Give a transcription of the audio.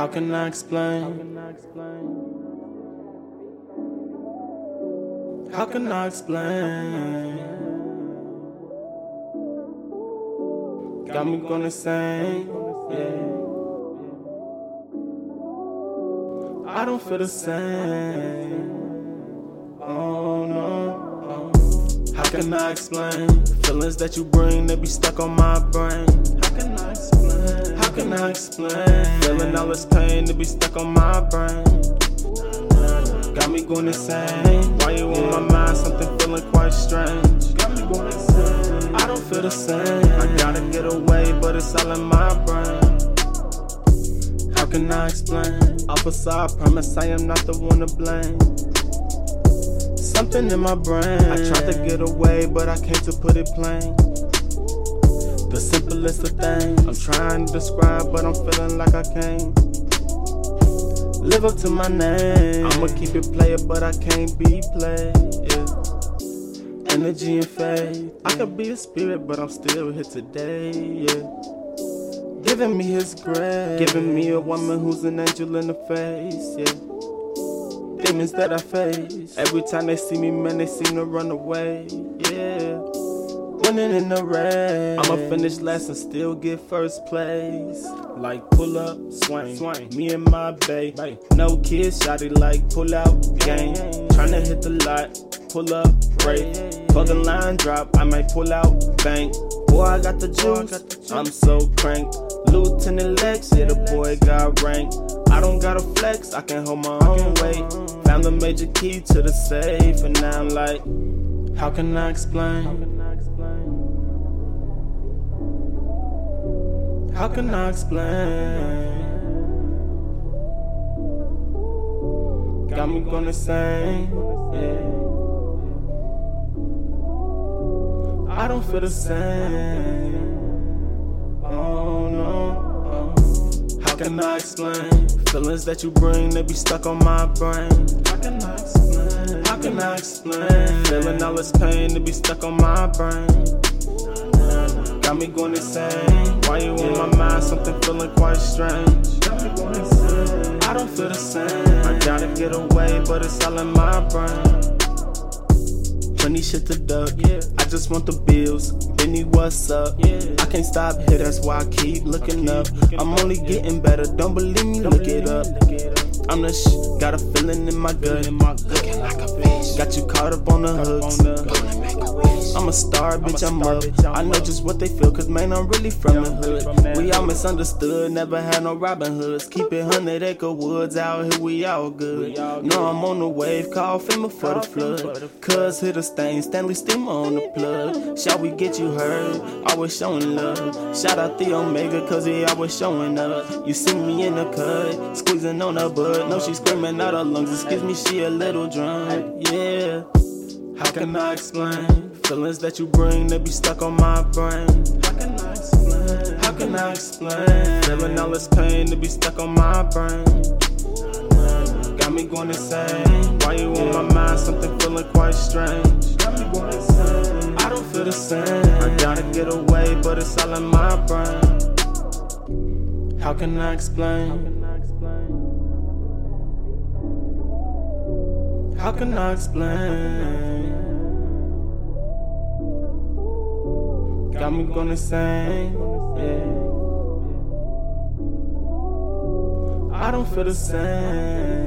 How can I explain? How can I explain? Got me going insane, yeah. I don't feel the same. Oh no. How can I explain feelings that you bring? They be stuck on my brain. How can I explain? How can I explain feeling all this pain? They be stuck on my brain. Got me going insane. Why you on my mind? Something feeling quite strange. Got me going insane. I don't feel the same. Gotta get away, but it's all in my brain. How can I explain? Officer, I promise I am not the one to blame. Something in my brain. I tried to get away, but I came to put it plain. The simplest of things I'm trying to describe, but I'm feeling like I can't. Live up to my name. I'ma keep it player, but I can't be played. Energy and faith. I could be a spirit, but I'm still here today. Yeah. Giving me his grace. Giving me a woman who's an angel in the face. Yeah. Demons that I face. Every time they see me, man, they seem to run away. Yeah. Running in the rain. I'ma finish last and still get first place. Like pull up, swing, swing. Me and my bae. No kids, shotty like pull out, game. Tryna hit the lot, pull up, break. The line drop, I might pull out, bank. Boy, I got the juice, I'm so cranked. Lieutenant Lex, yeah, the boy got rank. I don't gotta flex, I can hold my own weight. Found the major key to the safe, and now I'm like, how can I explain? How can I explain? Got me going insane, yeah. I don't feel the same. Oh no. oh. How can I explain feelings that you bring? They be stuck on my brain. How can I explain? How can I explain feeling all this pain? They be stuck on my brain. Got me going insane. Why you in my mind? Something feeling quite strange. I don't feel the same. I gotta get away, but it's all in my brain. Plenty shit to duck. Yeah. I just want the bills. Benny, what's up? Yeah. I can't stop here, that's why I keep looking up. I'm only getting better. Don't believe me, look it up. I'm the sh. Got a feeling in my gut. Looking like a fish. Got you caught up on the hooks. I'm a star, bitch, I'm up. I know just what they feel, cause man, I'm really from the hood. We all misunderstood, never had no Robin Hoods. Keep it 100 acre woods out here, we all good. Know I'm on the wave, call FEMA for the flood. Cuz hit a stain, Stanley Steamer on the plug. Shall we get you heard? Always showing love. Shout out the Omega, cause he always showing up. You see me in the cut, squeezing on her butt. No, she screaming out her lungs, excuse me, she a little drunk. Yeah. How can I explain feelings that you bring? They be stuck on my brain. How can I explain? How can I explain feeling all this pain? They be stuck on my brain. Got me going insane. Why you on my mind? Something feeling quite strange. Got me going insane. I don't feel the same. I gotta get away, but it's all in my brain. How can I explain? How can I explain? Got me going insane, yeah. I don't feel the same.